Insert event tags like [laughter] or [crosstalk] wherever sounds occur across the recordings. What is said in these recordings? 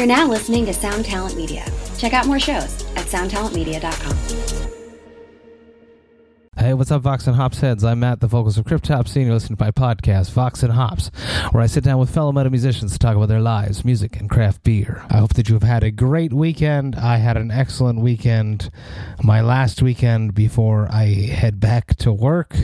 You're now listening to Sound Talent Media. Check out more shows at soundtalentmedia.com. Hey, what's up, Vox and Hops heads? I'm Matt, the vocals of Cryptopsy, and you're listening to my podcast, Vox and Hops, where I sit down with fellow metal musicians to talk about their lives, music, and craft beer. I hope that you have had a great weekend. I had an excellent weekend, my last weekend before I head back to work.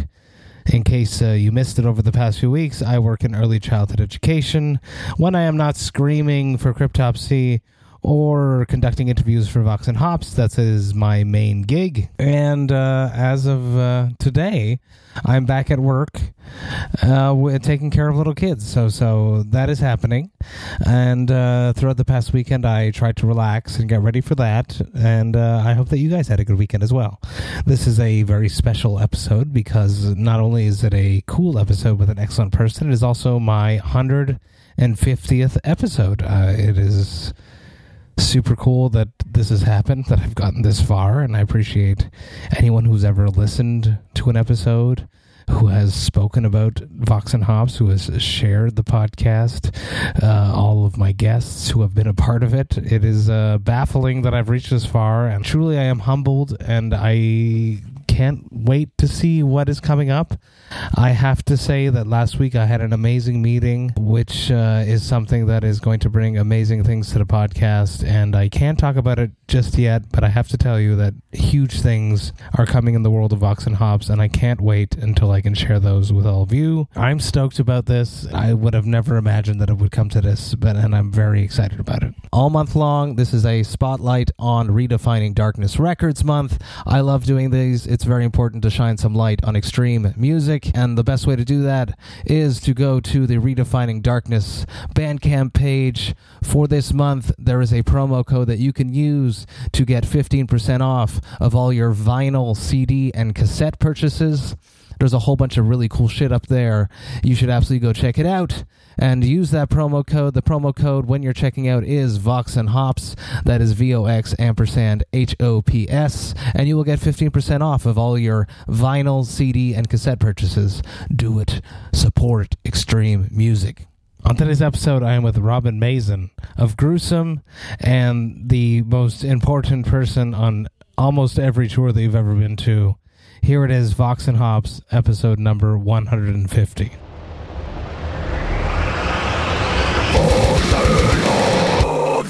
In case uh, you missed it over the past few weeks, I work in early childhood education. When I am not screaming for Cryptopsy or conducting interviews for Vox and Hops. That is my main gig. And uh, as of uh, today, I'm back at work uh, taking care of little kids. So, so that is happening. And uh, throughout the past weekend, I tried to relax and get ready for that. And uh, I hope that you guys had a good weekend as well. This is a very special episode because not only is it a cool episode with an excellent person, it is also my 150th episode. Uh, it is super cool that this has happened, that I've gotten this far, and I appreciate anyone who's ever listened to an episode, who has spoken about Vox and Hops, who has shared the podcast, uh, all of my guests who have been a part of it. It is uh, baffling that I've reached this far, and truly I am humbled, and I can't wait to see what is coming up. I have to say that last week I had an amazing meeting, which uh, is something that is going to bring amazing things to the podcast. And I can't talk about it just yet, but I have to tell you that huge things are coming in the world of Vox and Hops, and I can't wait until I can share those with all of you. I'm stoked about this. I would have never imagined that it would come to this, but and I'm very excited about it. All month long, this is a spotlight on redefining Darkness Records Month. I love doing these. It's very important to shine some light on extreme music, and the best way to do that is to go to the Redefining Darkness Bandcamp page. For this month, there is a promo code that you can use to get 15% off of all your vinyl, CD, and cassette purchases. There's a whole bunch of really cool shit up there. You should absolutely go check it out and use that promo code. The promo code when you're checking out is Vox and Hops. That is V O X ampersand H O P S, and you will get 15% off of all your vinyl, CD, and cassette purchases. Do it. Support extreme music. On today's episode, I am with Robin Mason of Gruesome and the most important person on almost every tour that you've ever been to. Here it is, Vox and Hops, episode number 150.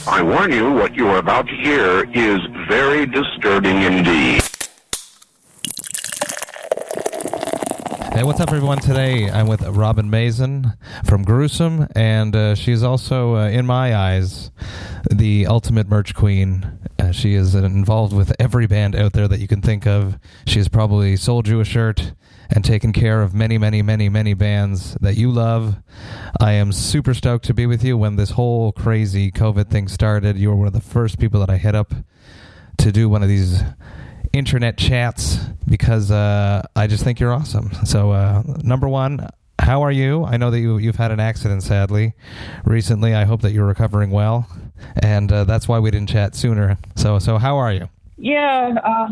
I warn you, what you are about to hear is very disturbing indeed. Hey, what's up, everyone? Today I'm with Robin Mason from Gruesome, and uh, she's also, uh, in my eyes, the ultimate merch queen. Uh, she is involved with every band out there that you can think of. She has probably sold you a shirt and taken care of many, many, many, many bands that you love. I am super stoked to be with you when this whole crazy COVID thing started. You were one of the first people that I hit up to do one of these internet chats because uh, I just think you're awesome. So, uh, number one, how are you? I know that you you've had an accident sadly recently. I hope that you're recovering well, and uh, that's why we didn't chat sooner. So, so how are you? Yeah, uh,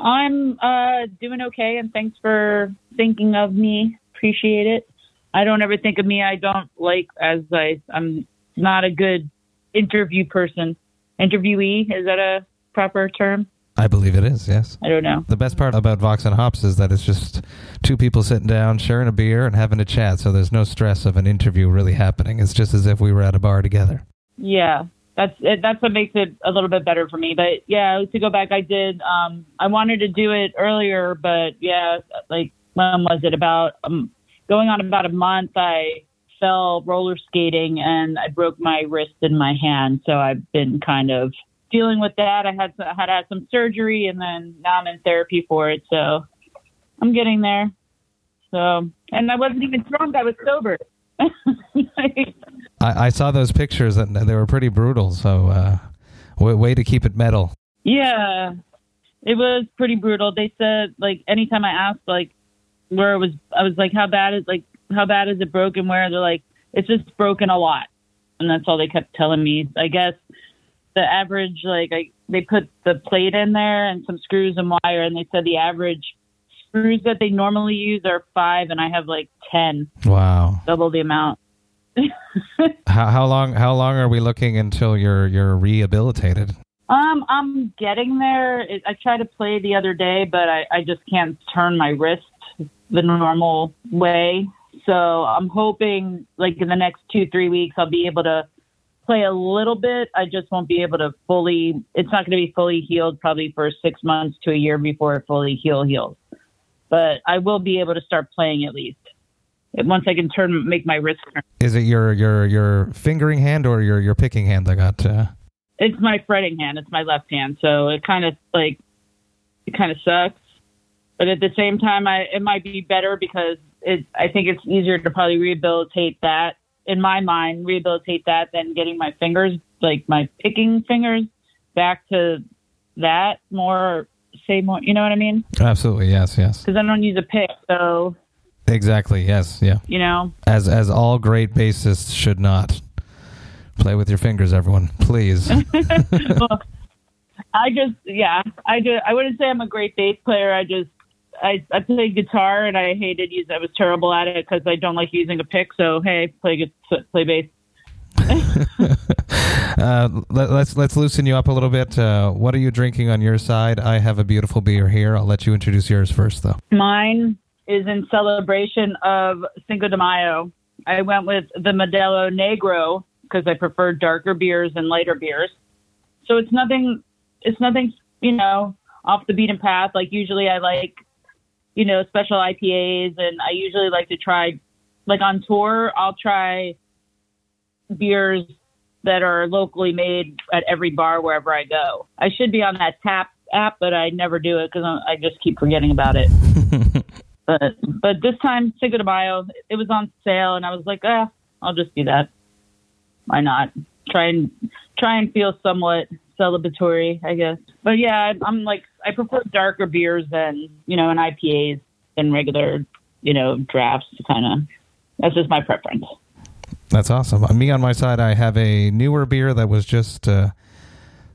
I'm uh, doing okay, and thanks for thinking of me. Appreciate it. I don't ever think of me. I don't like as I. I'm not a good interview person. Interviewee is that a proper term? I believe it is, yes. I don't know. The best part about Vox and Hops is that it's just two people sitting down, sharing a beer, and having a chat. So there's no stress of an interview really happening. It's just as if we were at a bar together. Yeah, that's it, that's what makes it a little bit better for me. But yeah, to go back, I did. Um, I wanted to do it earlier, but yeah, like when was it? About um, going on about a month. I fell roller skating and I broke my wrist and my hand. So I've been kind of dealing with that. I had I had had some surgery, and then now I'm in therapy for it. So I'm getting there. So and I wasn't even drunk; I was sober. [laughs] I, I, saw those pictures, and they were pretty brutal. So uh, way, way to keep it metal. Yeah, it was pretty brutal. They said like anytime I asked like where it was, I was like, how bad is like how bad is it broken? Where they're like, it's just broken a lot, and that's all they kept telling me. I guess the average like I, they put the plate in there and some screws and wire and they said the average screws that they normally use are five and I have like ten. Wow. Double the amount. [laughs] how, how long? How long are we looking until you're you're rehabilitated? Um, I'm getting there. I tried to play the other day, but I, I just can't turn my wrist the normal way. So I'm hoping, like in the next two three weeks, I'll be able to play a little bit. I just won't be able to fully. It's not going to be fully healed probably for six months to a year before it fully heal heals. But I will be able to start playing at least once I can turn make my wrist turn. Is it your your your fingering hand or your your picking hand that got? Uh... It's my fretting hand. It's my left hand. So it kind of like it kind of sucks. But at the same time, I it might be better because it. I think it's easier to probably rehabilitate that in my mind, rehabilitate that than getting my fingers, like my picking fingers, back to that more. Say more. You know what I mean? Absolutely. Yes. Yes. Because I don't use a pick, so Exactly. Yes. Yeah. you know. As as all great bassists should not play with your fingers. Everyone, please. [laughs] [laughs] well, I just, yeah, I just, I wouldn't say I'm a great bass player. I just, I, I played guitar and I hated use. I was terrible at it because I don't like using a pick. So hey, play play bass. [laughs] uh, let, us let's loosen you up a little bit. Uh, what are you drinking on your side? I have a beautiful beer here. I'll let you introduce yours first, though. Mine is in celebration of Cinco de Mayo. I went with the Modelo Negro because I prefer darker beers and lighter beers. So it's nothing. It's nothing. You know, off the beaten path. Like usually, I like you know special IPAs, and I usually like to try. Like on tour, I'll try beers that are locally made at every bar wherever I go. I should be on that tap app, but I never do it because I just keep forgetting about it. [laughs] but but this time Cinco de Mayo, it was on sale, and I was like, ah, I'll just do that. Why not? Try and try and feel somewhat celebratory, I guess. But yeah, I'm like I prefer darker beers than you know, an IPAs than regular you know drafts. Kind of. That's just my preference. That's awesome. Uh, Me on my side, I have a newer beer that was just. Uh,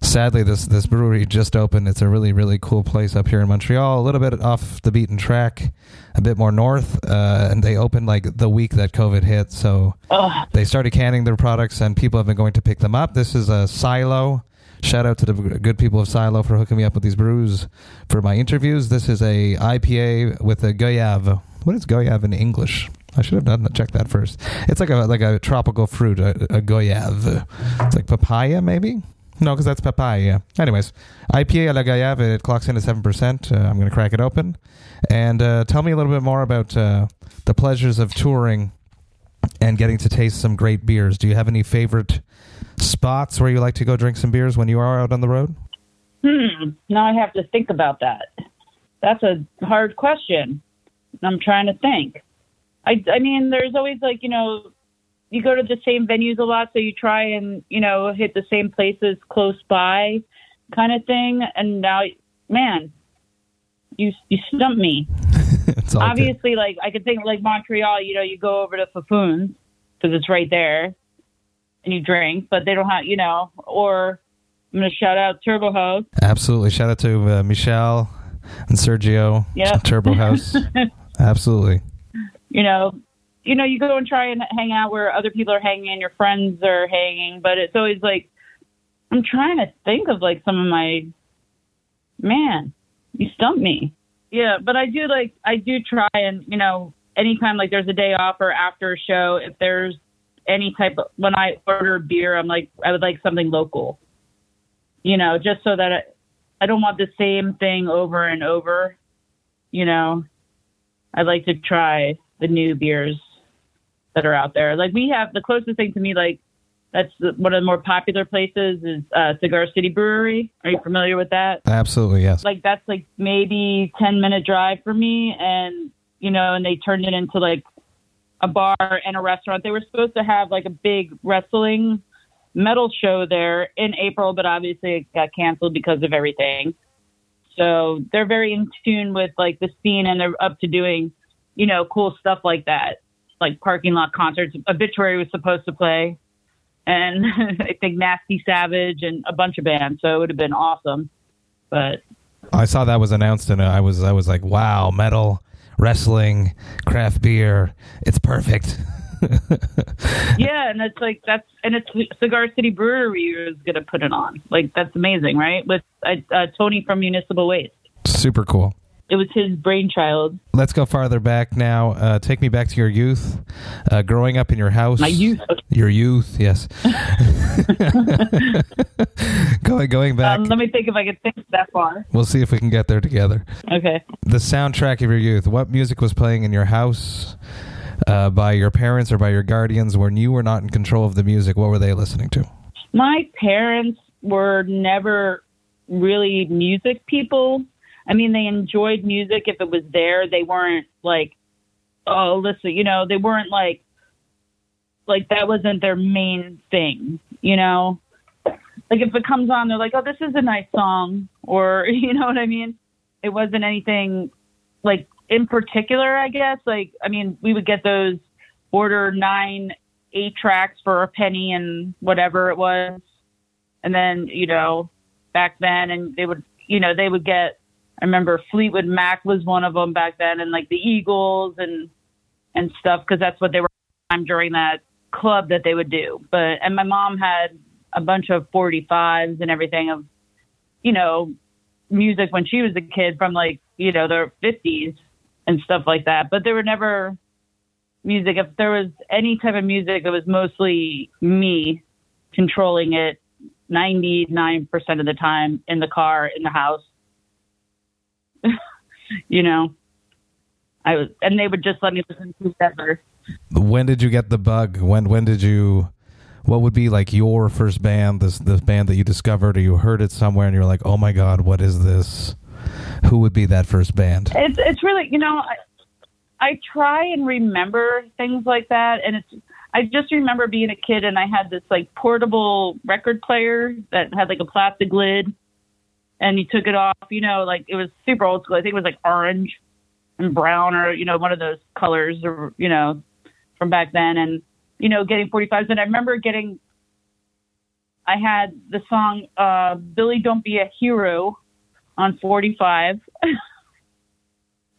sadly, this this brewery just opened. It's a really really cool place up here in Montreal, a little bit off the beaten track, a bit more north. Uh, and they opened like the week that COVID hit, so Ugh. they started canning their products, and people have been going to pick them up. This is a silo. Shout out to the good people of Silo for hooking me up with these brews for my interviews. This is a IPA with a goyave. What is goyave in English? I should have done check that first. It's like a like a tropical fruit, a, a goyave. It's like papaya, maybe. No, because that's papaya. Anyways, IPA a la goyave. It clocks in at seven percent. Uh, I'm going to crack it open, and uh, tell me a little bit more about uh, the pleasures of touring and getting to taste some great beers. Do you have any favorite spots where you like to go drink some beers when you are out on the road? Hmm. Now I have to think about that. That's a hard question. I'm trying to think. I, I mean, there's always like, you know, you go to the same venues a lot, so you try and, you know, hit the same places close by kind of thing. And now, man, you, you stumped me. [laughs] all good. Obviously, like, I could think like Montreal, you know, you go over to Foufounes because it's right there and you drink, but they don't have, you know, or I'm going to shout out Turbo Haüs. Absolutely. Shout out to uh, Michelle and Sergio. Yep. Turbo Haüs. [laughs] Absolutely. you know, you know, you go and try and hang out where other people are hanging and your friends are hanging, but it's always like I'm trying to think of like some of my man, you stumped me. Yeah, but I do like I do try and, you know, anytime like there's a day off or after a show, if there's any type of when I order beer, I'm like I would like something local. You know, just so that I, I don't want the same thing over and over, you know. I'd like to try the new beers that are out there. Like we have the closest thing to me, like that's the, one of the more popular places is uh, Cigar City Brewery. Are you familiar with that? Absolutely, yes. Like that's like maybe ten minute drive for me, and you know, and they turned it into like a bar and a restaurant. They were supposed to have like a big wrestling metal show there in April, but obviously it got canceled because of everything. So they're very in tune with like the scene and they're up to doing, you know, cool stuff like that. Like parking lot concerts. Obituary was supposed to play. And [laughs] I think Nasty Savage and a bunch of bands. So it would have been awesome. But I saw that was announced, and I was I was like, wow, metal, wrestling, craft beer, it's perfect. [laughs] yeah, and it's like that's and it's Cigar City Brewery is going to put it on. Like that's amazing, right? With uh, uh, Tony from Municipal Waste. Super cool. It was his brainchild. Let's go farther back now. Uh, take me back to your youth, uh, growing up in your house. My youth. Your youth, yes. [laughs] [laughs] going going back. Um, let me think if I can think that far. We'll see if we can get there together. Okay. The soundtrack of your youth. What music was playing in your house uh, by your parents or by your guardians when you were not in control of the music? What were they listening to? My parents were never really music people. I mean, they enjoyed music if it was there. They weren't like, oh, listen, you know, they weren't like, like that wasn't their main thing, you know? Like if it comes on, they're like, oh, this is a nice song, or, [laughs] you know what I mean? It wasn't anything like in particular, I guess. Like, I mean, we would get those order nine, eight tracks for a penny and whatever it was. And then, you know, back then, and they would, you know, they would get I remember Fleetwood Mac was one of them back then, and like the Eagles and and stuff because that's what they were during that club that they would do. But and my mom had a bunch of 45s and everything of you know music when she was a kid from like you know the 50s and stuff like that. But there were never music. If there was any type of music, it was mostly me controlling it 99% of the time in the car, in the house. [laughs] you know, I was, and they would just let me listen to whatever. When did you get the bug? When when did you? What would be like your first band? This this band that you discovered, or you heard it somewhere, and you're like, oh my god, what is this? Who would be that first band? It's it's really you know, I, I try and remember things like that, and it's. I just remember being a kid and I had this like portable record player that had like a plastic lid and you took it off. You know, like it was super old school. I think it was like orange and brown, or you know, one of those colors, or you know, from back then. And you know, getting 45s. And I remember getting. I had the song uh, "Billy Don't Be a Hero" on 45. [laughs]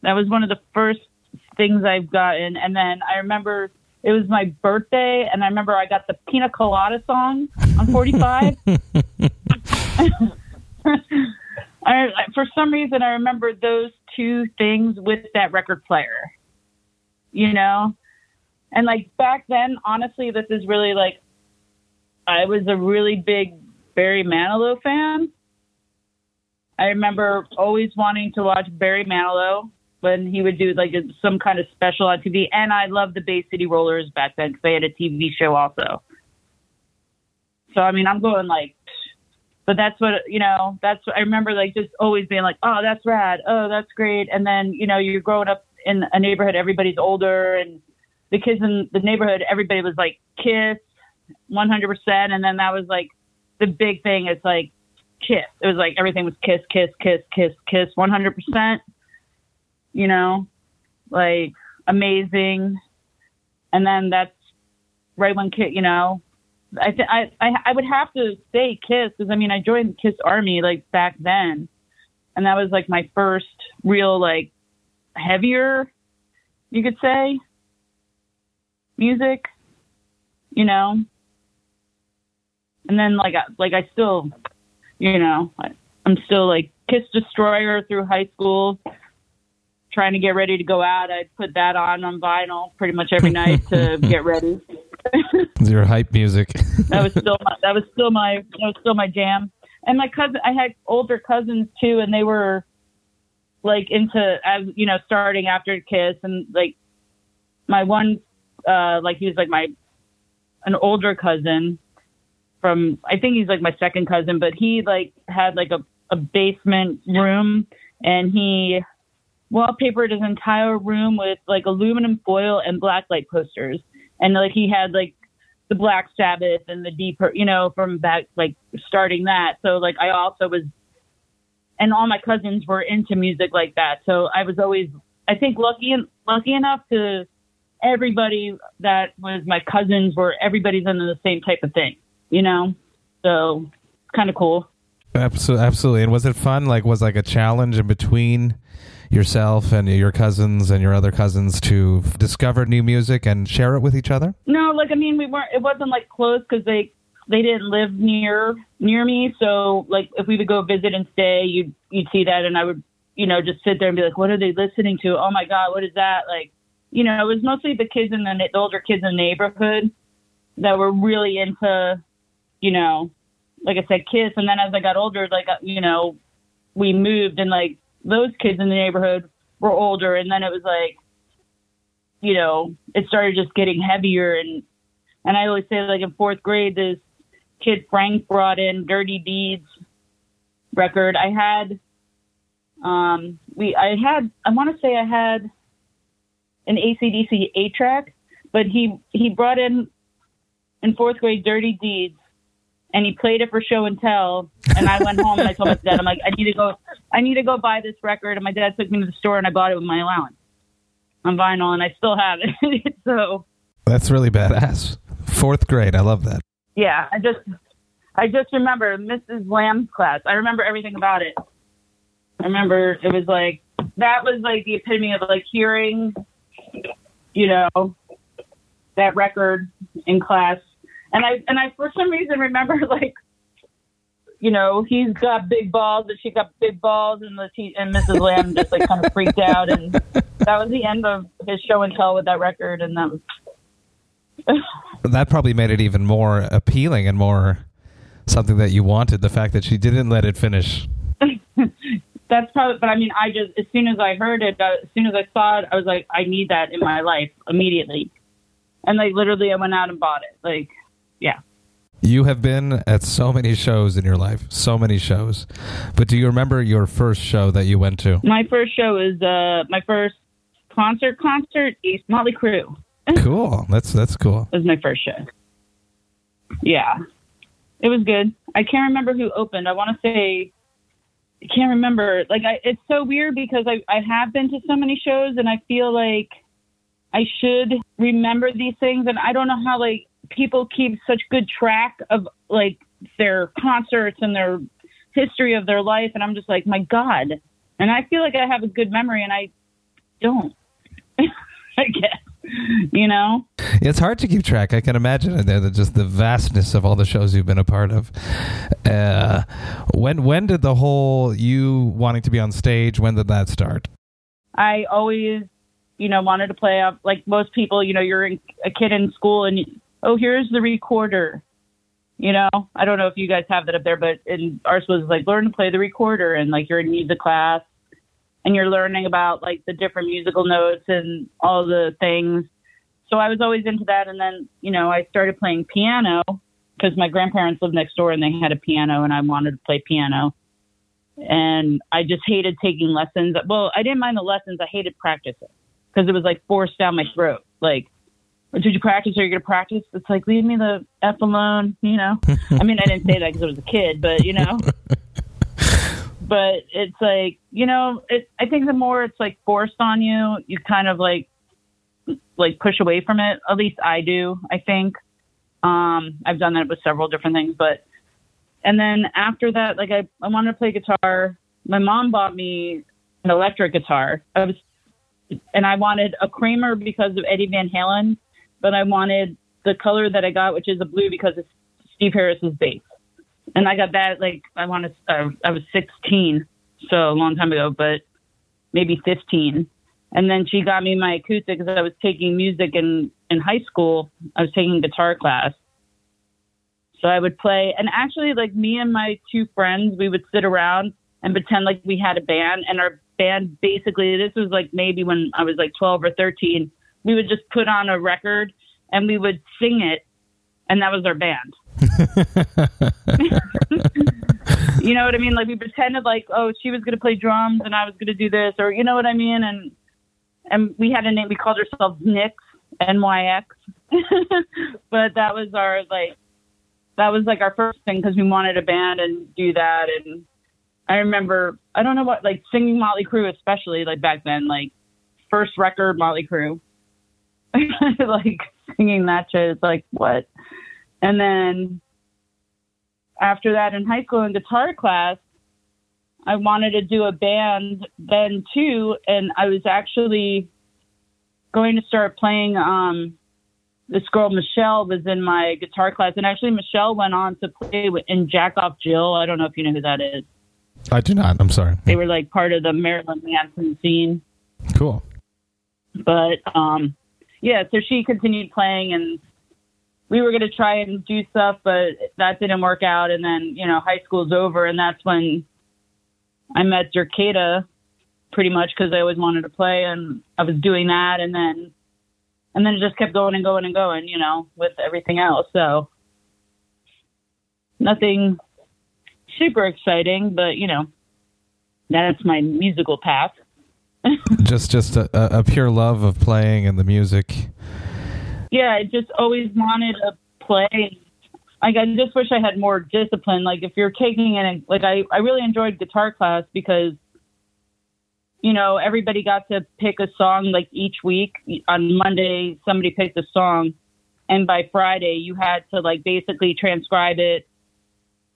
that was one of the first things I've gotten. And then I remember it was my birthday, and I remember I got the Pina Colada song on 45. [laughs] [laughs] I, for some reason, I remember those two things with that record player. You know, and like back then, honestly, this is really like I was a really big Barry Manilow fan. I remember always wanting to watch Barry Manilow when he would do like some kind of special on TV, and I loved the Bay City Rollers back then because they had a TV show also. So I mean, I'm going like but that's what you know that's what i remember like just always being like oh that's rad oh that's great and then you know you're growing up in a neighborhood everybody's older and the kids in the neighborhood everybody was like kiss 100% and then that was like the big thing it's like kiss. It was like everything was kiss kiss kiss kiss kiss 100% you know? Like amazing. And then that's right when kid you know I, th- I I I would have to say Kiss because I mean I joined the Kiss Army like back then, and that was like my first real like heavier, you could say, music, you know. And then like I, like I still, you know, I, I'm still like Kiss Destroyer through high school, trying to get ready to go out. I'd put that on on vinyl pretty much every night to [laughs] get ready. Your hype music. [laughs] that was still my, that was still my that was still my jam. And my cousin, I had older cousins too, and they were like into as you know starting after Kiss, and like my one, uh like he was like my an older cousin from I think he's like my second cousin, but he like had like a a basement room, and he wallpapered his entire room with like aluminum foil and blacklight posters and like he had like the Black Sabbath and the deeper, you know, from back like starting that. So like I also was, and all my cousins were into music like that. So I was always, I think, lucky and lucky enough to everybody that was my cousins were everybody's into the same type of thing, you know. So kind of cool. Absolutely, absolutely. And was it fun? Like, was like a challenge in between yourself and your cousins and your other cousins to discover new music and share it with each other? No, like I mean, we weren't. It wasn't like close because they they didn't live near near me. So like if we would go visit and stay, you'd you'd see that, and I would you know just sit there and be like, what are they listening to? Oh my god, what is that? Like you know, it was mostly the kids in the, the older kids in the neighborhood that were really into, you know, like I said, Kiss. And then as I got older, like you know, we moved and like those kids in the neighborhood were older, and then it was like, you know, it started just getting heavier and and I always say like in fourth grade, this kid Frank brought in Dirty Deeds record. I had um we I had I want to say I had an ACDC eight track, but he he brought in in fourth grade Dirty Deeds and he played it for show and tell. And I went home and I told my dad, I'm like, I need to go, I need to go buy this record. And my dad took me to the store and I bought it with my allowance on vinyl, and I still have it. [laughs] so that's really badass. Fourth grade, I love that. Yeah, I just, I just remember Mrs. Lamb's class. I remember everything about it. I remember it was like that was like the epitome of like hearing, you know, that record in class and I and I for some reason remember [laughs] like, you know, he's got big balls and she got big balls, and the te- and Mrs. Lamb just like kind of freaked out, and that was the end of his show and tell with that record, and that was. [laughs] that probably made it even more appealing and more something that you wanted. The fact that she didn't let it finish. [laughs] That's probably, but I mean, I just as soon as I heard it, uh, as soon as I saw it, I was like, I need that in my life immediately, and like literally, I went out and bought it. Like, yeah. You have been at so many shows in your life, so many shows. But do you remember your first show that you went to? My first show is uh, my first concert. Concert is Motley Crue. [laughs] cool. That's that's cool. It was my first show. Yeah, it was good. I can't remember who opened. I want to say I can't remember. Like, I, it's so weird because I I have been to so many shows and I feel like I should remember these things, and I don't know how like people keep such good track of like their concerts and their history of their life and I'm just like, my God. And I feel like I have a good memory and I don't. [laughs] I guess. [laughs] You know? It's hard to keep track. I can imagine it there, just the vastness of all the shows you've been a part of. Uh, when when did the whole you wanting to be on stage, when did that start? I always, you know, wanted to play up like most people, you know, you're in, a kid in school and oh, here's the recorder. You know, I don't know if you guys have that up there, but in ours was like learn to play the recorder and like you're in music class and you're learning about like the different musical notes and all the things. So I was always into that. And then, you know, I started playing piano because my grandparents lived next door and they had a piano and I wanted to play piano. And I just hated taking lessons. Well, I didn't mind the lessons. I hated practicing because it was like forced down my throat. Like did you practice? Are you going to practice? It's like, leave me the F alone, you know? [laughs] I mean, I didn't say that because I was a kid, but, you know? [laughs] but it's like, you know, it, I think the more it's like forced on you, you kind of like, like push away from it. At least I do, I think. Um, I've done that with several different things, but, and then after that, like I, I wanted to play guitar. My mom bought me an electric guitar. I was, and I wanted a Kramer because of Eddie Van Halen but I wanted the color that I got, which is a blue, because it's Steve Harris's bass. And I got that like I want to. Uh, I was 16, so a long time ago, but maybe 15. And then she got me my acoustic because I was taking music in in high school. I was taking guitar class, so I would play. And actually, like me and my two friends, we would sit around and pretend like we had a band. And our band basically, this was like maybe when I was like 12 or 13 we would just put on a record and we would sing it, and that was our band. You know what I mean? Like we pretended like, oh, she was to play drums and I was to do this, or you know what I mean? And and we had a name. We called ourselves Nyx, N Y X. [laughs] but that was our like, that was like our first thing because we wanted a band and do that. And I remember, I don't know what, like singing Motley Crue, especially like back then, like first record Motley Crue. [laughs] like singing that shit. It's like, what? And then after that in high school in guitar class, I wanted to do a band then too, and I was actually going to start playing. Um, this girl Michelle was in my guitar class, and actually Michelle went on to play in Jack Off Jill. I don't know if you know who that is. I do not. I'm sorry. They were like part of the Marilyn Manson scene. Cool. But um, yeah, so she continued playing, and we were going to try and do stuff, but that didn't work out. And then you know, high school's over, and that's when I met Derketa, pretty much because I always wanted to play, and I was doing that, and then and then it just kept going and going and going, you know, with everything else. So nothing super exciting, but you know, that's my musical path. [laughs] just just a, a pure love of playing and the music. Yeah, I just always wanted to play. Like I just wish I had more discipline. Like if you're taking it, like I I really enjoyed guitar class because you know, everybody got to pick a song like each week. On Monday, somebody picked a song, and by Friday, you had to like basically transcribe it,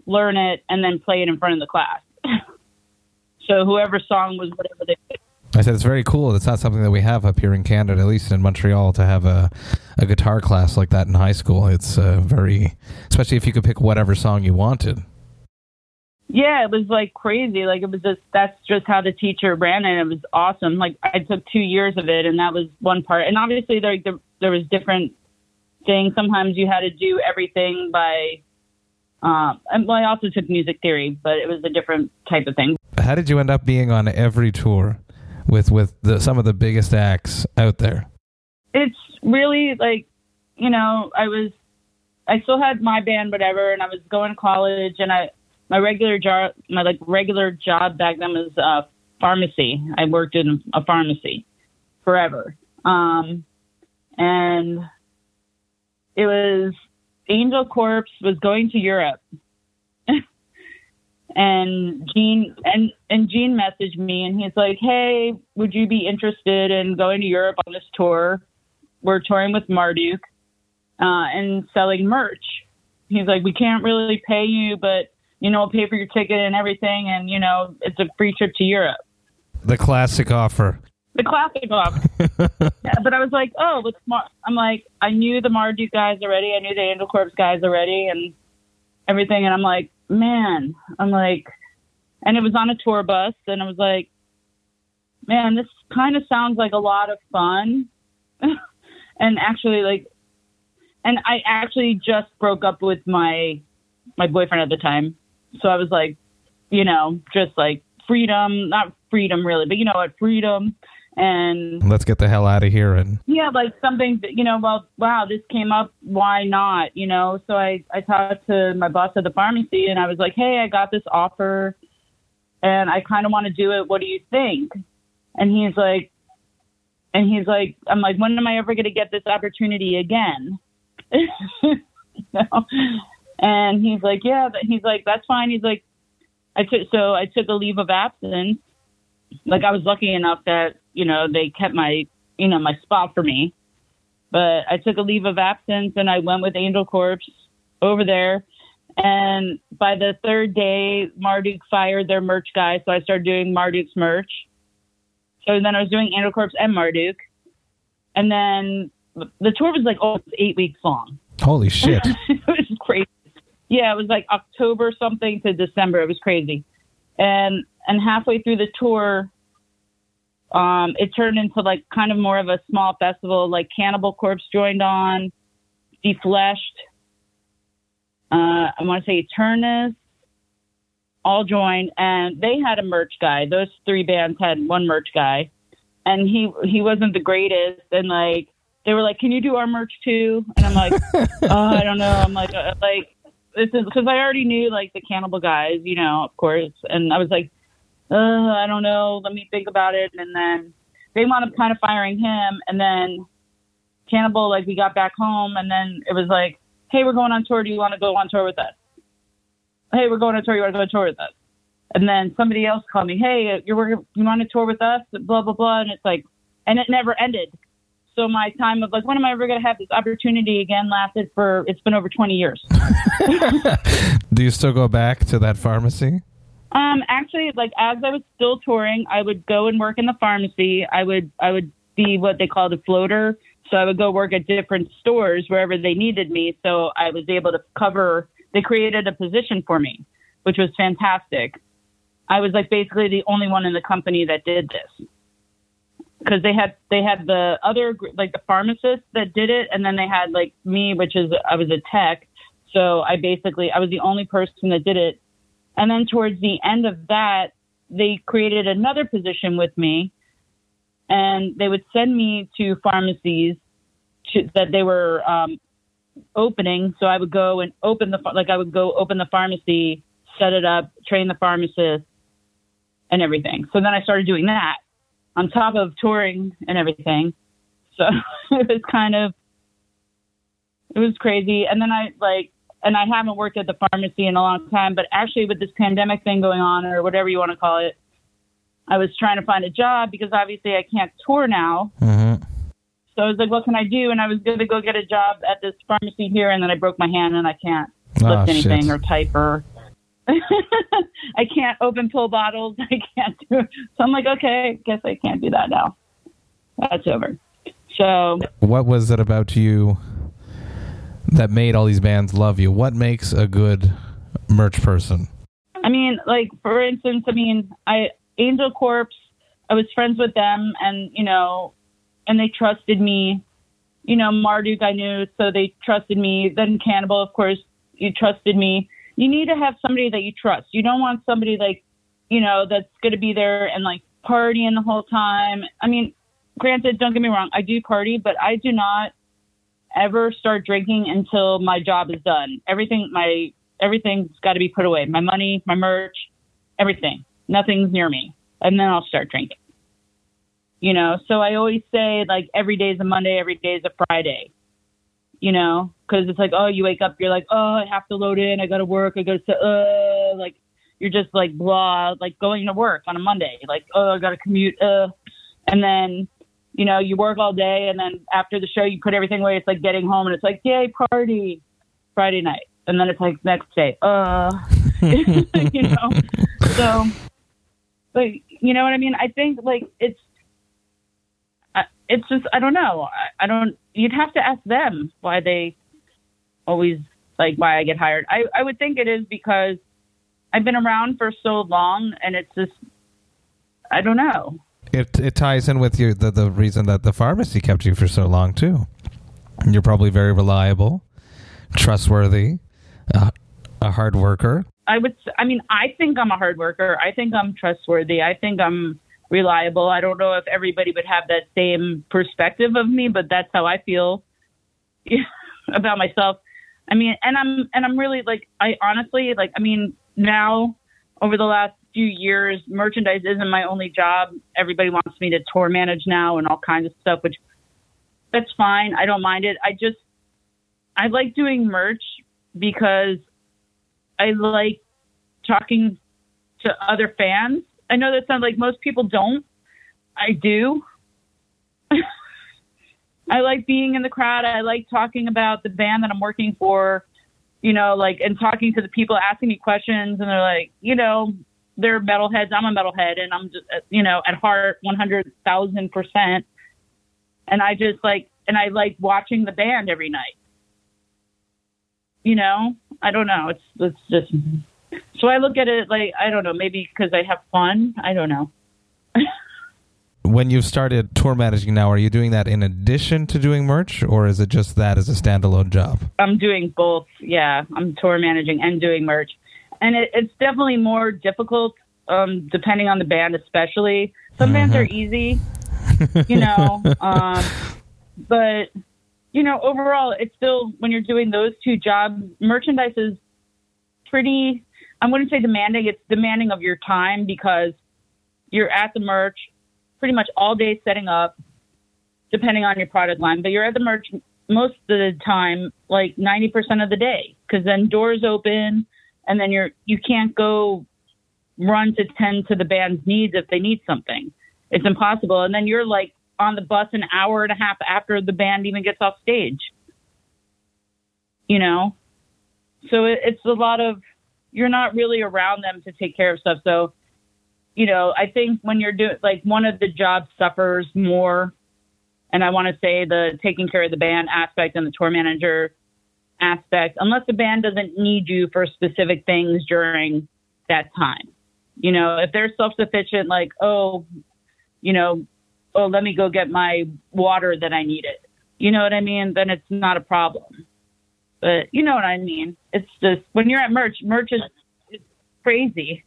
learn it, and then play it in front of the class. [laughs] so whoever song was whatever they picked. I said it's very cool. It's not something that we have up here in Canada, at least in Montreal, to have a, a guitar class like that in high school. It's uh, very, especially if you could pick whatever song you wanted. Yeah, it was like crazy. Like it was just that's just how the teacher ran it. It was awesome. Like I took two years of it, and that was one part. And obviously there there, there was different things. Sometimes you had to do everything by. Um, and well, I also took music theory, but it was a different type of thing. How did you end up being on every tour with with the, some of the biggest acts out there? It's really like, you know, I was, I still had my band, whatever, and I was going to college, and I my regular job, my like regular job back then was uh, pharmacy. I worked in a pharmacy forever, um, and it was Angel Corpse was going to Europe, and Gene and and Gene messaged me, and he's like, "Hey, would you be interested in going to Europe on this tour? We're touring with Marduk uh, and selling merch." He's like, "We can't really pay you, but." you know, we'll pay for your ticket and everything, and you know, it's a free trip to Europe. The classic offer. The classic offer. [laughs] yeah, but I was like, oh, what's Mar- I'm like, I knew the Marduk guys already, I knew the Angel Corpse guys already, and everything, and I'm like, man, I'm like, and it was on a tour bus, and I was like, man, this kind of sounds like a lot of fun, [laughs] and actually, like, and I actually just broke up with my my boyfriend at the time so I was like, you know, just like freedom, not freedom really, but you know what, freedom. And let's get the hell out of here. And yeah, like something, you know, well, wow, this came up. Why not? You know, so I, I talked to my boss at the pharmacy and I was like, hey, I got this offer and I kind of want to do it. What do you think? And he's like, and he's like, I'm like, when am I ever going to get this opportunity again? [laughs] you know? And he's like, yeah, he's like, that's fine. He's like, I took, so I took a leave of absence. Like I was lucky enough that, you know, they kept my, you know, my spot for me. But I took a leave of absence and I went with Angel Corpse over there. And by the third day, Marduk fired their merch guy. So I started doing Marduk's merch. So then I was doing Angel Corpse and Marduk. And then the tour was like almost eight weeks long. Holy shit. [laughs] it was crazy. Yeah, it was like October something to December. It was crazy. And and halfway through the tour, um, it turned into like kind of more of a small festival. Like Cannibal Corpse joined on, Defleshed. Uh, I want to say Aeternus, all joined, and they had a merch guy. Those three bands had one merch guy, and he he wasn't the greatest. And like they were like, "Can you do our merch too?" And I'm like, [laughs] "Oh, I don't know." I'm like, uh, like this is because I already knew like the cannibal guys, you know, of course, and I was like, uh, I don't know, let me think about it, and then they wound up kind of firing him, and then cannibal like we got back home, and then it was like, hey, we're going on tour. Do you want to go on tour with us? Hey, we're going on tour. You want to go on tour with us? And then somebody else called me, hey, you're working, you want to tour with us? Blah blah blah, and it's like, and it never ended. So my time of like, when am I ever going to have this opportunity again? Lasted for it's been over twenty years. [laughs] Do you still go back to that pharmacy? Um, actually, like as I was still touring, I would go and work in the pharmacy. I would I would be what they call the floater. So I would go work at different stores wherever they needed me. So I was able to cover. They created a position for me, which was fantastic. I was like basically the only one in the company that did this because they had they had the other like the pharmacist that did it, and then they had like me, which is I was a tech. So I basically I was the only person that did it and then towards the end of that, they created another position with me, and they would send me to pharmacies to, that they were um, opening. So I would go and open the like I would go open the pharmacy, set it up, train the pharmacist, and everything. So then I started doing that on top of touring and everything. So [laughs] it was kind of it was crazy. And then I like and I haven't worked at the pharmacy in a long time, but actually with this pandemic thing going on or whatever you want to call it, I was trying to find a job because obviously I can't tour now. Mm-hmm. So I was like, what can I do? And I was going to go get a job at this pharmacy here, and then I broke my hand and I can't Oh, lift anything shit. or type or. [laughs] I can't open pill bottles. [laughs] I can't do. It. So I'm like, okay, I guess I can't do that now. That's over. So What was it about you that made all these bands love you? What makes a good merch person? I mean, like for instance, I mean, I Angel Corpse, I was friends with them, and you know, and they trusted me. You know, Marduk I knew, so they trusted me. Then Cannibal, of course, you trusted me. You need to have somebody that you trust. You don't want somebody like, you know, that's going to be there and like partying the whole time. I mean, granted, don't get me wrong, I do party, but I do not ever start drinking until my job is done. Everything, my everything's got to be put away. My money, my merch, everything. Nothing's near me, and then I'll start drinking. You know, so I always say like every day is a Monday, every day is a Friday. You know, because it's like, oh, you wake up, you're like, oh, I have to load in, I got to work, I got to, uh, like, you're just like blah, like going to work on a Monday, like, oh, I got to commute, uh, and then you know, you work all day and then after the show you put everything away. It's like getting home and it's like, yay, party Friday night. And then it's like next day, uh, [laughs] you know, so, like, you know what I mean? I think like it's, it's just, I don't know. I, I don't, you'd have to ask them why they always like why I get hired. I, I would think it is because I've been around for so long and it's just, I don't know. It it ties in with you the the reason that the pharmacy kept you for so long too. You're probably very reliable, trustworthy, uh, a hard worker. I would. I mean, I think I'm a hard worker. I think I'm trustworthy. I think I'm reliable. I don't know if everybody would have that same perspective of me, but that's how I feel [laughs] about myself. I mean, and I'm and I'm really like I honestly like. I mean, now over the last few years, merchandise isn't my only job. Everybody wants me to tour manage now and all kinds of stuff, which that's fine. I don't mind it. I just I like doing merch because I like talking to other fans. I know that sounds like most people don't. I do. [laughs] I like being in the crowd. I like talking about the band that I'm working for, you know, like, and talking to the people asking me questions. And they're like, you know, they're metalheads. I'm a metalhead. And I'm just, uh, you know, at heart, 100,000%. And I just like, and I like watching the band every night. You know, I don't know. It's, it's just, so I look at it like, I don't know, maybe because I have fun. I don't know. [laughs] When you've started tour managing now, are you doing that in addition to doing merch, or is it just that as a standalone job? I'm doing both. Yeah, I'm tour managing and doing merch, and it, it's definitely more difficult um, depending on the band, especially. Some bands are easy, you know, [laughs] um, but you know, overall, it's still when you're doing those two jobs, merchandise is pretty. I wouldn't say demanding. It's demanding of your time because you're at the merch pretty much all day setting up, depending on your product line. But you're at the merch most of the time, like 90% of the day, because then doors open, and then you're you can't go run to tend to the band's needs if they need something. It's impossible. And then you're like on the bus an hour and a half after the band even gets off stage. You know, so it, it's a lot of you're not really around them to take care of stuff. So, you know, I think when you're doing like one of the jobs suffers more, and I want to say the taking care of the band aspect and the tour manager aspect, unless the band doesn't need you for specific things during that time. You know, if they're self sufficient, like, oh, you know, oh, let me go get my water that I needed. You know what I mean? Then it's not a problem. But you know what I mean? It's just when you're at merch, merch is it's crazy.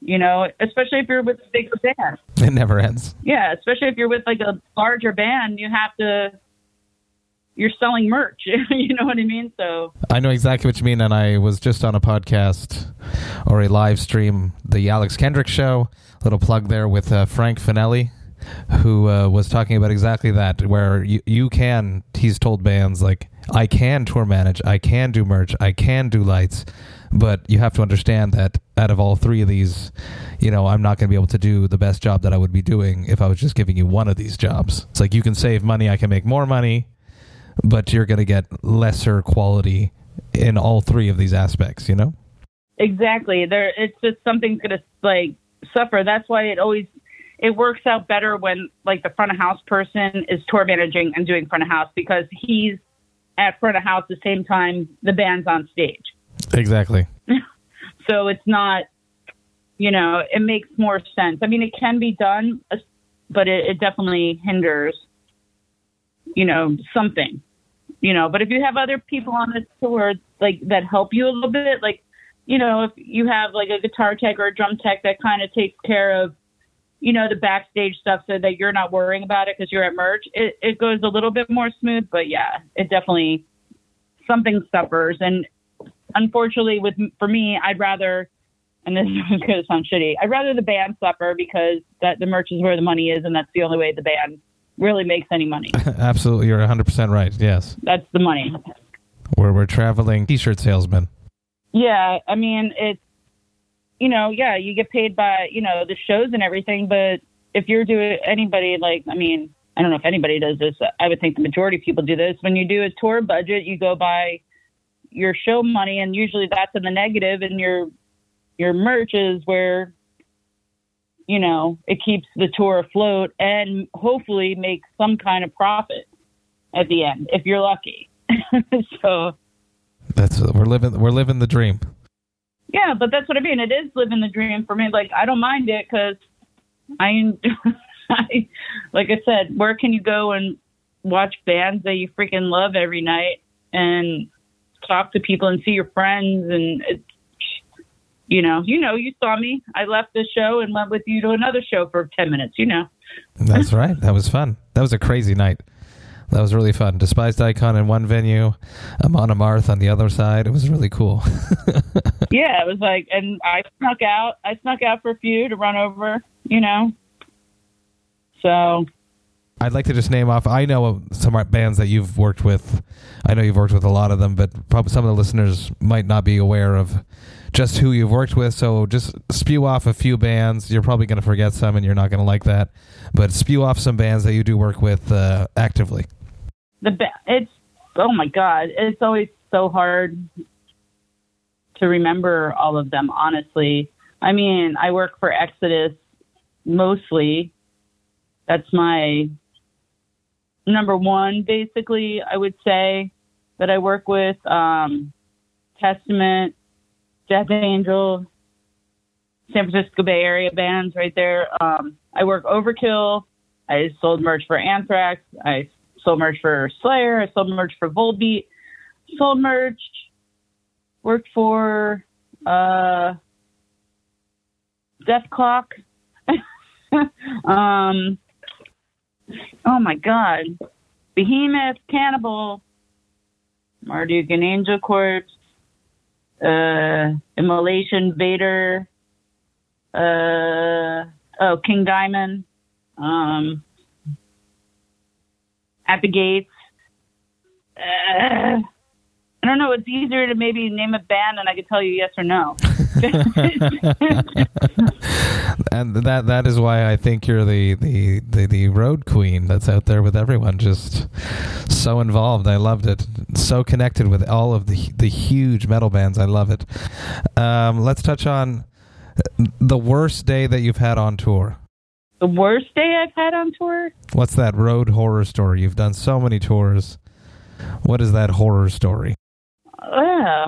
You know, especially if you're with a big band. It never ends. Yeah, especially if you're with like a larger band, you have to you're selling merch. [laughs] you know what I mean? So I know exactly what you mean, and I was just on a podcast or a live stream, the Alex Kendrick show. Little plug there with uh, Frank Finelli, who uh, was talking about exactly that, where you you can. He's told bands like, I can tour manage, I can do merch, I can do lights, but you have to understand that out of all three of these, you know, I'm not going to be able to do the best job that I would be doing if I was just giving you one of these jobs. It's like you can save money, I can make more money but you're going to get lesser quality in all three of these aspects, you know? Exactly. There it's just something's going to like suffer. That's why it always it works out better when like the front of house person is tour managing and doing front of house because he's at front of house the same time the band's on stage. Exactly. [laughs] so it's not you know, it makes more sense. I mean, it can be done, but it, it definitely hinders you know, something, you know. But if you have other people on the tour like that help you a little bit, like, you know, if you have like a guitar tech or a drum tech that kind of takes care of, you know, the backstage stuff so that you're not worrying about it because you're at merch, it, it goes a little bit more smooth. But yeah, it definitely something suffers. And unfortunately, with for me, I'd rather and this [laughs] is going to sound shitty. I'd rather the band suffer because that the merch is where the money is, and that's the only way the band really makes any money. [laughs] Absolutely, you're 100% right. Yes. That's the money. Where we're traveling t-shirt salesmen. Yeah, I mean, it's you know, yeah, you get paid by, you know, the shows and everything, but if you're doing anybody like, I mean, I don't know if anybody does this. I would think the majority of people do this. When you do a tour budget, you go by your show money and usually that's in the negative and your your merch is where you know, it keeps the tour afloat and hopefully makes some kind of profit at the end if you're lucky. [laughs] so that's we're living we're living the dream. Yeah, but that's what I mean. It is living the dream for me. Like I don't mind it because I, [laughs] I, like I said, where can you go and watch bands that you freaking love every night and talk to people and see your friends and it's you know, you know, you saw me. I left the show and went with you to another show for 10 minutes, you know. That's right. That was fun. That was a crazy night. That was really fun. Despised Icon in one venue, Amon Amarth on the other side. It was really cool. [laughs] yeah, it was like, and I snuck out. I snuck out for a few to run over, you know. So I'd like to just name off. I know some bands that you've worked with. I know you've worked with a lot of them, but probably some of the listeners might not be aware of just who you've worked with. So just spew off a few bands. You're probably going to forget some, and you're not going to like that. But spew off some bands that you do work with uh, actively. The ba- it's oh my god, it's always so hard to remember all of them. Honestly, I mean, I work for Exodus mostly. That's my number one, basically. I would say that I work with um, Testament, Death Angel, San Francisco Bay Area bands right there. Um, I work Overkill. I sold merch for Anthrax. I sold merch for Slayer. I sold merch for Volbeat. Sold merch. Worked for uh, Clock. [laughs] um, oh my God. Behemoth, Cannibal, Marduk and Angel Corpse, uh, Immolation, Vader, uh, oh, King Diamond, um, At the Gates. Uh, I don't know. It's easier to maybe name a band and I could tell you yes or no. [laughs] [laughs] and that that is why I think you're the, the, the, the road queen that's out there with everyone, just so involved. I loved it. So connected with all of the the huge metal bands. I love it. Um, let's touch on the worst day that you've had on tour. The worst day I've had on tour? What's that road horror story? You've done so many tours. What is that horror story? Uh,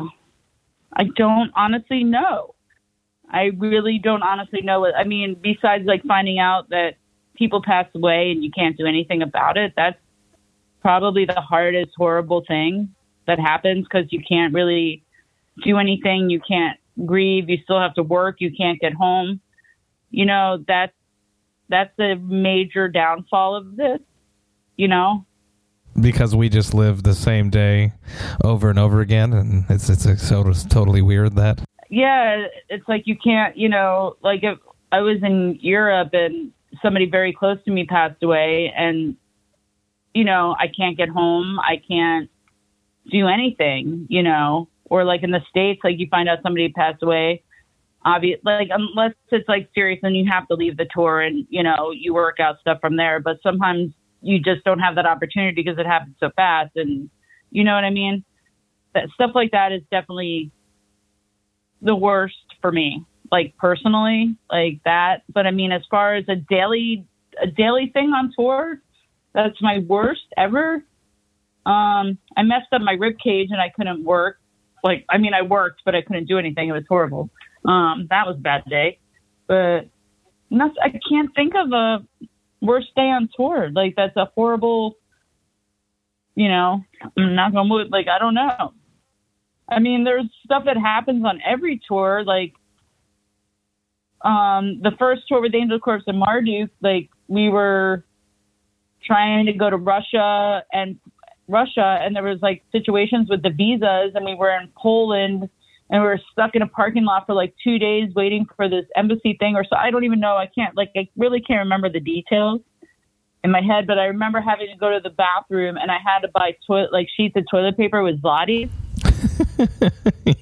I don't honestly know. I really don't honestly know. I mean, besides like finding out that people pass away and you can't do anything about it, that's probably the hardest, horrible thing that happens because you can't really do anything. You can't grieve. You still have to work. You can't get home. You know, that's, that's a major downfall of this, you know? Because we just live the same day over and over again, and it's it's, it's totally weird that. Yeah, it's like you can't, you know, like if I was in Europe and somebody very close to me passed away and you know, I can't get home, I can't do anything, you know, or like in the states like you find out somebody passed away, obvious like unless it's like serious and you have to leave the tour and, you know, you work out stuff from there, but sometimes you just don't have that opportunity because it happens so fast and you know what I mean? That stuff like that is definitely the worst for me, like personally, like that. But I mean, as far as a daily a daily thing on tour, that's my worst ever. Um, I messed up my rib cage and I couldn't work. Like, I mean, I worked, but I couldn't do anything. It was horrible. Um, that was a bad day. But not, I can't think of a worst day on tour. Like, that's a horrible. You know, I'm not gonna move. Like, I don't know. I mean, there's stuff that happens on every tour. Like um, the first tour with Angel Corpse and Marduk, like we were trying to go to Russia and Russia, and there was like situations with the visas, and we were in Poland, and we were stuck in a parking lot for like two days waiting for this embassy thing, or so. I don't even know. I can't like I really can't remember the details in my head, but I remember having to go to the bathroom, and I had to buy toilet like sheets of toilet paper with zlotys [laughs]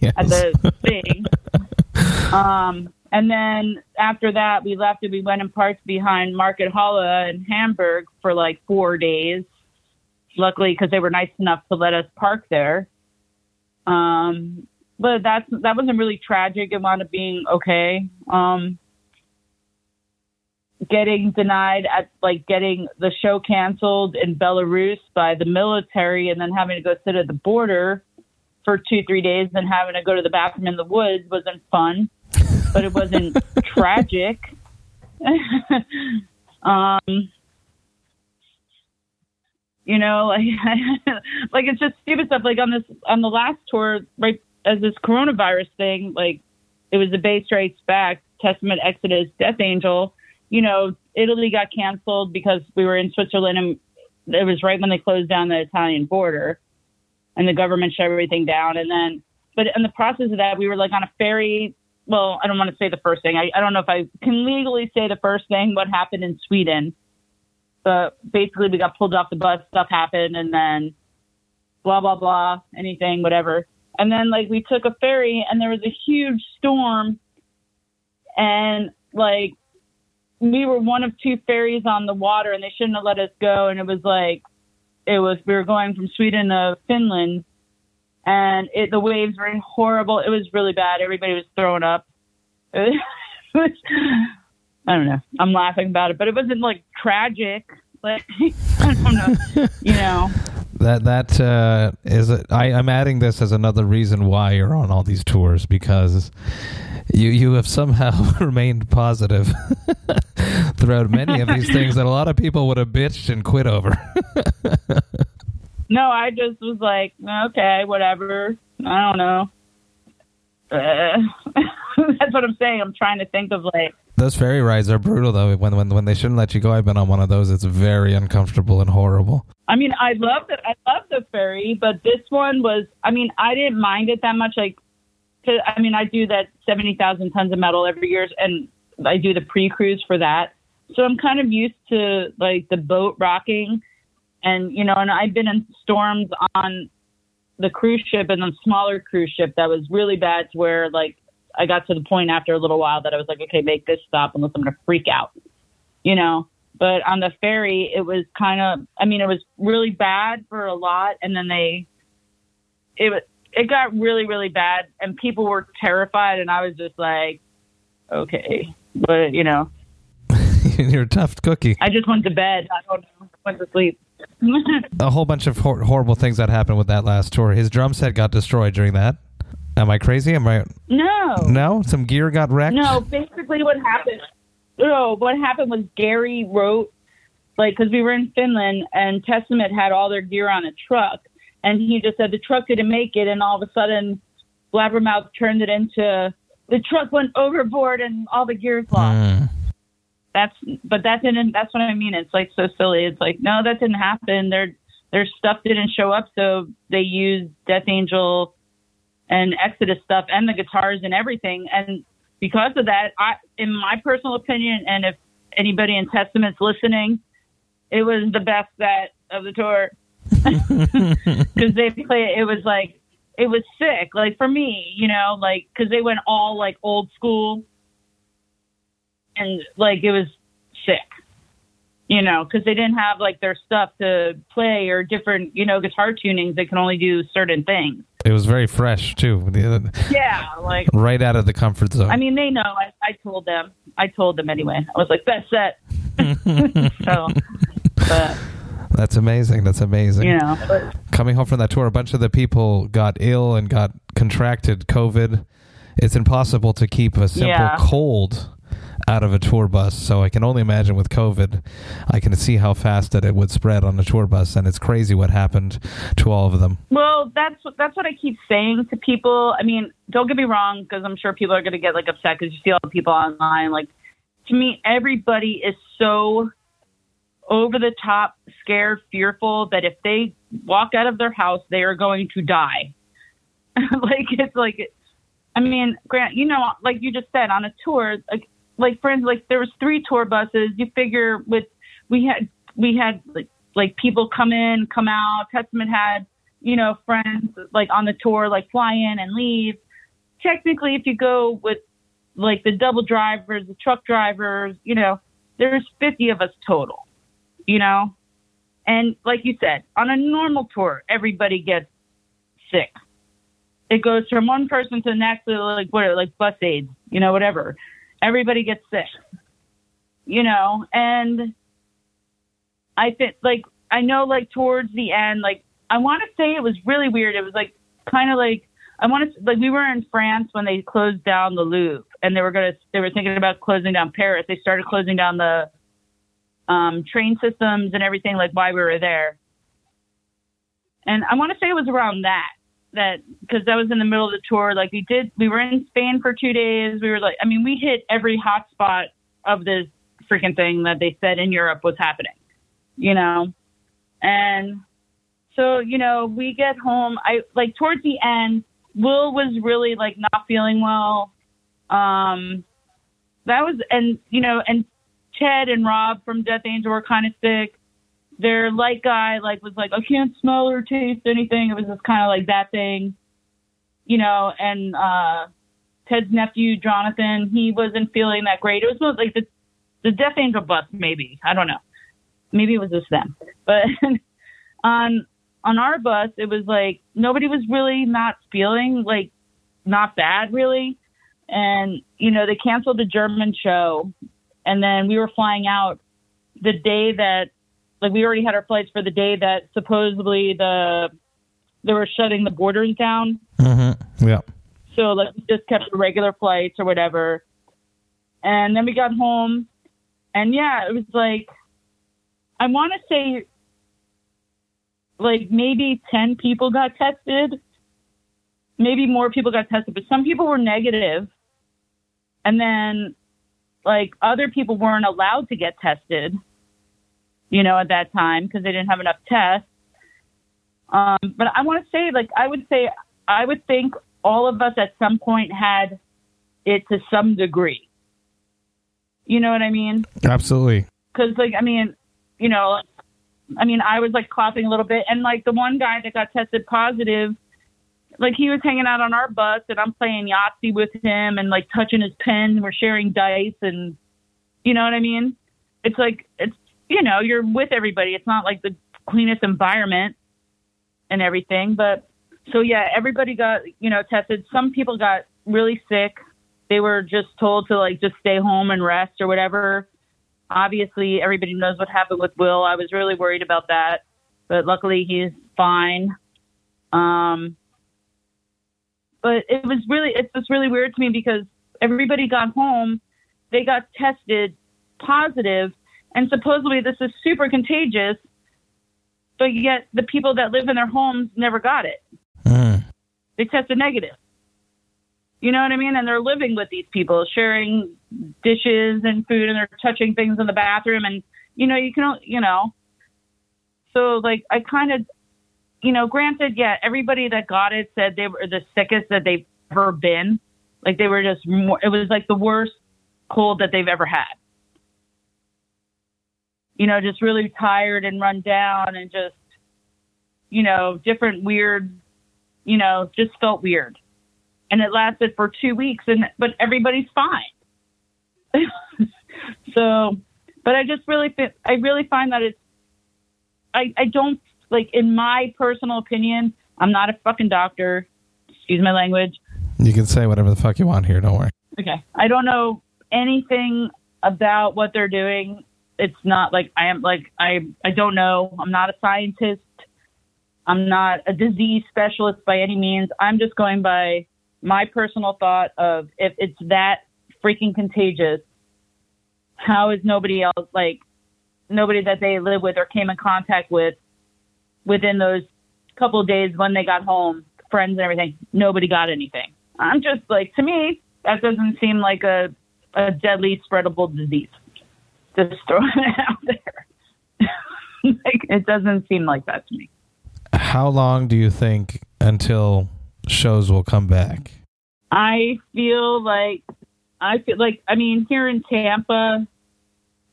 yes. at the thing. Um, and then after that, we left and we went and parked behind Markthalle in Hamburg for like four days. Luckily, because they were nice enough to let us park there. Um, but that's that wasn't really tragic. It wound up being okay. Um, getting denied at like getting the show canceled in Belarus by the military, and then having to go sit at the border for two, three days and having to go to the bathroom in the woods wasn't fun, but it wasn't [laughs] tragic. [laughs] um, you know, like, [laughs] like it's just stupid stuff. Like on this, on the last tour, right as this coronavirus thing, like it was the Bay Strikes Back, Testament, Exodus, Death Angel. You know, Italy got canceled because we were in Switzerland and it was right when they closed down the Italian border and the government shut everything down. And then, but in the process of that, we were like on a ferry. Well, I don't want to say the first thing. I, I don't know if I can legally say the first thing, what happened in Sweden. But basically, we got pulled off the bus, stuff happened, and then blah, blah, blah, anything, whatever. And then, like, we took a ferry, and there was a huge storm. And, like, we were one of two ferries on the water, and they shouldn't have let us go. And it was like, it was we were going from Sweden to Finland, and it, the waves were horrible. It was really bad. Everybody was throwing up. [laughs] Was, I don't know. I'm laughing about it, but it wasn't like tragic. Like [laughs] I don't know, you know. That that uh, is. A, I, I'm adding this as another reason why you're on all these tours because you you have somehow [laughs] remained positive [laughs] throughout many of these [laughs] things that a lot of people would have bitched and quit over. no, I just was like, okay, whatever. I don't know. Uh, that's what I'm saying. I'm trying to think of like those ferry rides are brutal though. When when when they shouldn't let you go, I've been on one of those. It's very uncomfortable and horrible. I mean, I love it. I love the ferry, but this one was. I mean, I didn't mind it that much. Like I mean, I do that 70,000 tons of metal every year, and I do the pre cruise for that. So I'm kind of used to like the boat rocking, and you know, and I've been in storms on the cruise ship and the smaller cruise ship that was really bad to where like I got to the point after a little while that I was like, okay, make this stop unless I'm going to freak out, you know. But on the ferry, it was kind of, I mean, it was really bad for a lot, and then they, it was, it got really, really bad, and people were terrified, and I was just like, okay, but you know, [laughs] You're a tough cookie. I just went to bed. I don't know, went to sleep. [laughs] A whole bunch of hor- horrible things that happened with that last tour. His drum set got destroyed during that. Am I crazy? Am I? no, No, some gear got wrecked. No, basically what happened. No, what happened was Gary wrote, like, because we were in Finland and Testament had all their gear on a truck, and he just said the truck didn't make it, and all of a sudden, Blabbermouth turned it into the truck went overboard and all the gear's lost. Mm. That's but that didn't. That's what I mean. It's like so silly. It's like no, that didn't happen. Their their stuff didn't show up, so they used Death Angel and Exodus stuff and the guitars and everything. And because of that, I, in my personal opinion, and if anybody in Testament's listening, it was the best set of the tour [laughs] because they play. It was like it was sick. Like for me, you know, like because they went all like old school, and like it was sick. You know, because they didn't have like their stuff to play or different, you know, guitar tunings. They can only do certain things. It was very fresh too. Uh, yeah, like Right out of the comfort zone. I mean, they know. I, I told them. I told them anyway. I was like, best set. [laughs] so, but That's amazing. That's amazing. know, but Coming home from that tour, a bunch of the people got ill and got contracted COVID. It's impossible to keep a simple Yeah. cold out of a tour bus. So I can only imagine with COVID, I can see how fast that it would spread on a tour bus, and it's crazy what happened to all of them. well, that's that's what I keep saying to people. I mean, don't get me wrong, because I'm sure people are going to get like upset because you see all the people online. Like, to me, everybody is so over the top, scared, fearful that if they walk out of their house, they are going to die. [laughs] like it's like, I mean, Grant, you know, like you just said on a tour, like like friends, like there was three tour buses. You figure with we had we had like like people come in, come out. Testament had you know friends like on the tour, like fly in and leave. Technically, if you go with like the double drivers, the truck drivers, you know, there's 50 of us total, you know, and like you said, on a normal tour, everybody gets sick. It goes from one person to the next, like what, like bus aids, you know, whatever. Everybody gets sick, you know, and I think like I know like towards the end, like I want to say it was really weird. It was like kind of like I want to like we were in France when they closed down the Louvre, and they were gonna they were thinking about closing down Paris. They started closing down the um, train systems and everything like while we were there. And I want to say it was around that that because that was in the middle of the tour. Like we did, we were in Spain for two days. We were like, I mean, we hit every hot spot of this freaking thing that they said in Europe was happening, you know. And so, you know, we get home. I like towards the end, Will was really like not feeling well. Um, that was, and you know, and Ted and Rob from Death Angel were kind of sick. Their light guy like was like, I can't smell or taste anything. It was just kind of like that thing, you know. And uh, Ted's nephew Jonathan, he wasn't feeling that great. It was more like the the Death Angel bus, maybe. I don't know. Maybe it was just them, but [laughs] on on our bus, it was like nobody was really not feeling like not bad really. And, you know, they canceled the German show. And then we were flying out the day that, like, we already had our flights for the day that supposedly the, they were shutting the borders down. Mm-hmm. Yeah. So, like, we just kept the regular flights or whatever. And then we got home. And yeah, it was like, I want to say like maybe 10 people got tested. Maybe more people got tested, but some people were. And then like other people weren't allowed to get tested, you know, at that time because they didn't have enough tests. Um, but I want to say, like, I would say, I would think all of us at some point had it to some degree. You know what I mean? Absolutely. because like I mean, you know, I mean, I was like coughing a little bit, and like the one guy that got tested positive, like he was hanging out on our bus and I'm playing Yahtzee with him and like touching his pen. We're sharing dice and you know what I mean? It's like it's you know, you're with everybody. It's not like the cleanest environment and everything, but so yeah, everybody got, you know, tested. Some people got really sick. They were just told to like just stay home and rest or whatever. Obviously, everybody knows what happened with Will. I was really worried about that, but luckily he's fine. Um, but it was really it's just really weird to me because everybody got home, they got tested positive, and supposedly this is super contagious, but yet the people that live in their homes never got it. Mm. They tested negative. You know what I mean? And they're living with these people, sharing dishes and food, and they're touching things in the bathroom, and you know you can you know. So like I kind of you know, granted, yeah, everybody that got it said they were the sickest that they've ever been. Like they were just more, it was like the worst cold that they've ever had. You know, just really tired and run down and just, you know, different weird, you know, just felt weird. And it lasted for two weeks and, but everybody's fine. [laughs] so, but I just really, I really find that it's, I, I don't like in my personal opinion, I'm not a fucking doctor. Excuse my language. You can say whatever the fuck you want here. Don't worry. Okay. I don't know anything about what they're doing. It's not like I am like I I don't know. I'm not a scientist. I'm not a disease specialist by any means. I'm just going by my personal thought of if it's that freaking contagious, how is nobody else like nobody that they live with or came in contact with within those couple of days when they got home, friends and everything, nobody got anything. I'm just like, to me, that doesn't seem like a, a deadly spreadable disease. Just [laughs] throwing it out there. [laughs] like, it doesn't seem like that to me. How long do you think until shows will come back? I feel like, I feel like, I mean, here in Tampa,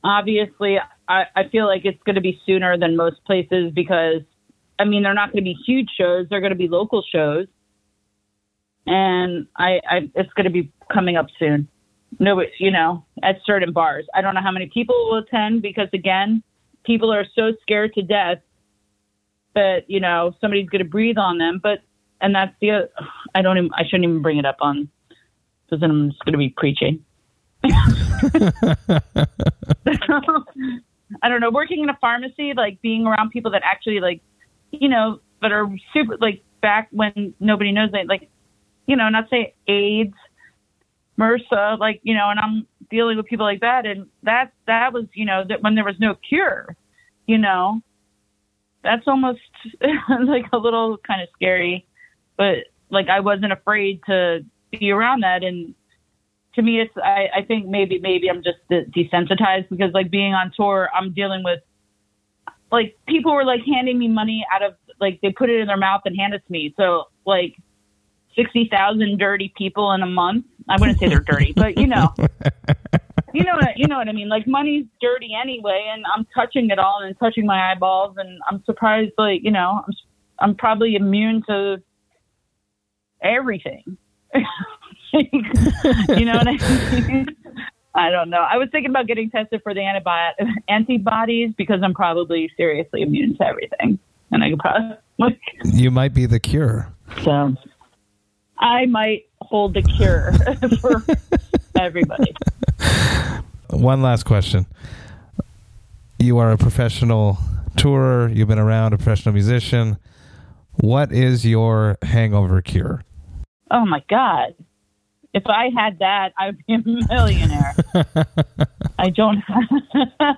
obviously, I, I feel like it's going to be sooner than most places because I mean, they're not going to be huge shows; they're going to be local shows, and I, I it's going to be coming up soon. No, you know, at certain bars. I don't know how many people will attend because again, people are so scared to death that you know somebody's going to breathe on them. But and that's the I don't even I shouldn't even bring it up on because then I'm just going to be preaching. [laughs] I don't know. Working in a pharmacy, like being around people that actually like you know, that are super like back when nobody knows it, like, you know, not say AIDS, MRSA, like, you know, and I'm dealing with people like that. And that, that was, you know, that when there was no cure, you know, that's almost [laughs] like a little kind of scary, but like I wasn't afraid to be around that. And to me, it's, I, I think maybe, maybe I'm just desensitized because like being on tour, I'm dealing with like people were like handing me money out of like they put it in their mouth and hand it to me. So like sixty thousand dirty people in a month. I wouldn't say they're dirty, but you know, [laughs] you know what you know what I mean. Like money's dirty anyway, and I'm touching it all and touching my eyeballs, and I'm surprised. Like you know, I'm I'm probably immune to everything. [laughs] you know what I mean? I don't know. I was thinking about getting tested for the antibi- antibodies because I'm probably seriously immune to everything, and I could probably. [laughs] you might be the cure. So, I might hold the cure [laughs] for everybody. One last question. You are a professional tourer. You've been around, a professional musician. What is your hangover cure? Oh my god if I had that, I'd be a millionaire. [laughs] I don't have.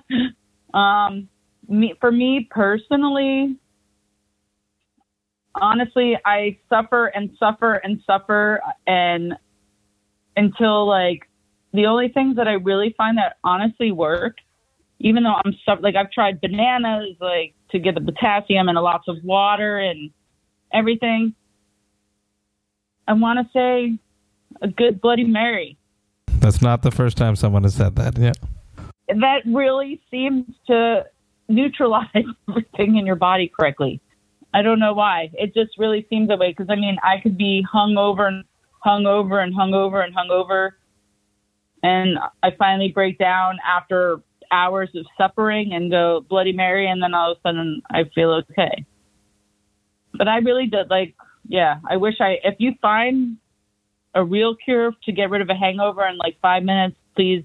[laughs] um, me for me personally, honestly, I suffer and suffer and suffer, and until like the only things that I really find that honestly work, even though I'm suffer like I've tried bananas like to get the potassium and lots of water and everything. I want to say a good Bloody Mary. That's not the first time someone has said that. Yeah. That really seems to neutralize [laughs] everything in your body correctly. I don't know why. It just really seems that way because I mean, I could be hung over and hung over and hung over and hung over, and I finally break down after hours of suffering and go Bloody Mary, and then all of a sudden I feel okay. But I really did like, yeah. I wish I if you find a real cure to get rid of a hangover in like five minutes, please,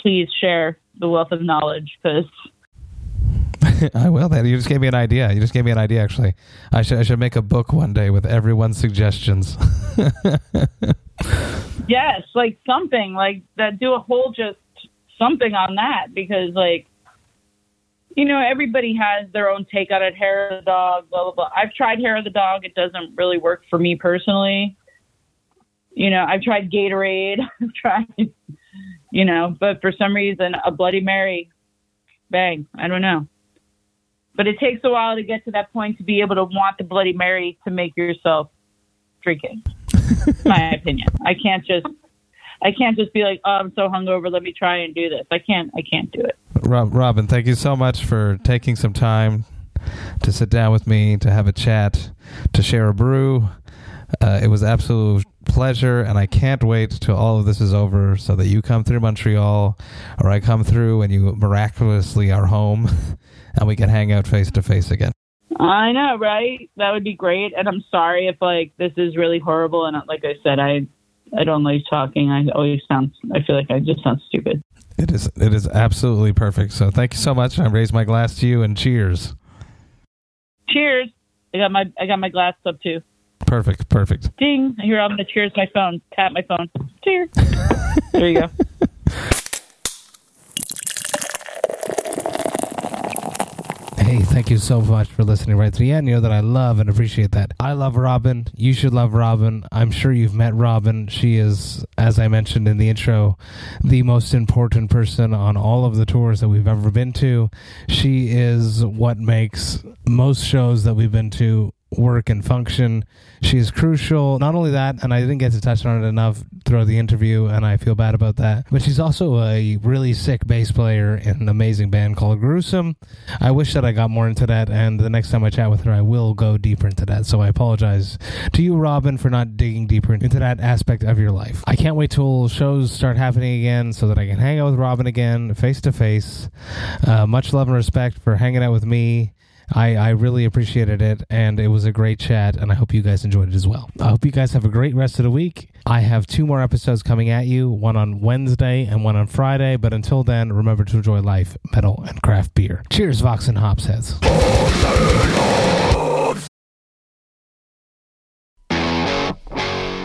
please share the wealth of knowledge because [laughs] I will. Then you just gave me an idea. You just gave me an idea. Actually, I should I should make a book one day with everyone's suggestions. [laughs] yes, like something like that. Do a whole just something on that because like you know everybody has their own take on it. Hair of the dog, blah blah blah. I've tried hair of the dog. It doesn't really work for me personally. You know, I've tried Gatorade. [laughs] I've tried, you know, but for some reason a Bloody Mary, bang. I don't know. But it takes a while to get to that point to be able to want the Bloody Mary to make yourself drink it. my opinion. I can't just I can't just be like, oh, I'm so hungover. Let me try and do this. I can't. I can't do it. Rob, Robin, thank you so much for taking some time to sit down with me, to have a chat, to share a brew. Uh, it was absolute pleasure, and I can't wait till all of this is over so that you come through Montreal, or I come through and you miraculously are home. [laughs] and we can hang out face to face again. I know, right? That would be great. And I'm sorry if like this is really horrible. And like I said, I I don't like talking. I always sound. I feel like I just sound stupid. It is. It is absolutely perfect. So thank you so much. I raise my glass to you and cheers. Cheers. I got my I got my glass up too. Perfect. Perfect. Ding. Here I'm gonna cheers my phone. Tap my phone. Cheers. [laughs] there you go. Hey, thank you so much for listening right to the end. You know that I love and appreciate that. I love Robin. You should love Robin. I'm sure you've met Robin. She is, as I mentioned in the intro, the most important person on all of the tours that we've ever been to. She is what makes most shows that we've been to work and function. She's crucial. Not only that, and I didn't get to touch on it enough throughout the interview, and I feel bad about that, but she's also a really sick bass player in an amazing band called Gruesome. I wish that I got more into that, and the next time I chat with her, I will go deeper into that. So I apologize to you, Robin, for not digging deeper into that aspect of your life. I can't wait till shows start happening again so that I can hang out with Robin again, face to face. Uh, much love and respect for hanging out with me I, I really appreciated it, and it was a great chat, and I hope you guys enjoyed it as well. I hope you guys have a great rest of the week. I have two more episodes coming at you, one on Wednesday and one on Friday, but until then, remember to enjoy life, metal, and craft beer. Cheers, Vox and Hops heads.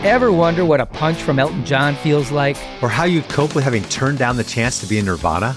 Ever wonder what a punch from Elton John feels like? Or how you'd cope with having turned down the chance to be in Nirvana?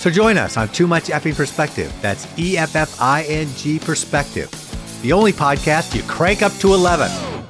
So join us on Too Much Effing Perspective. That's E F F I N G Perspective. The only podcast you crank up to 11.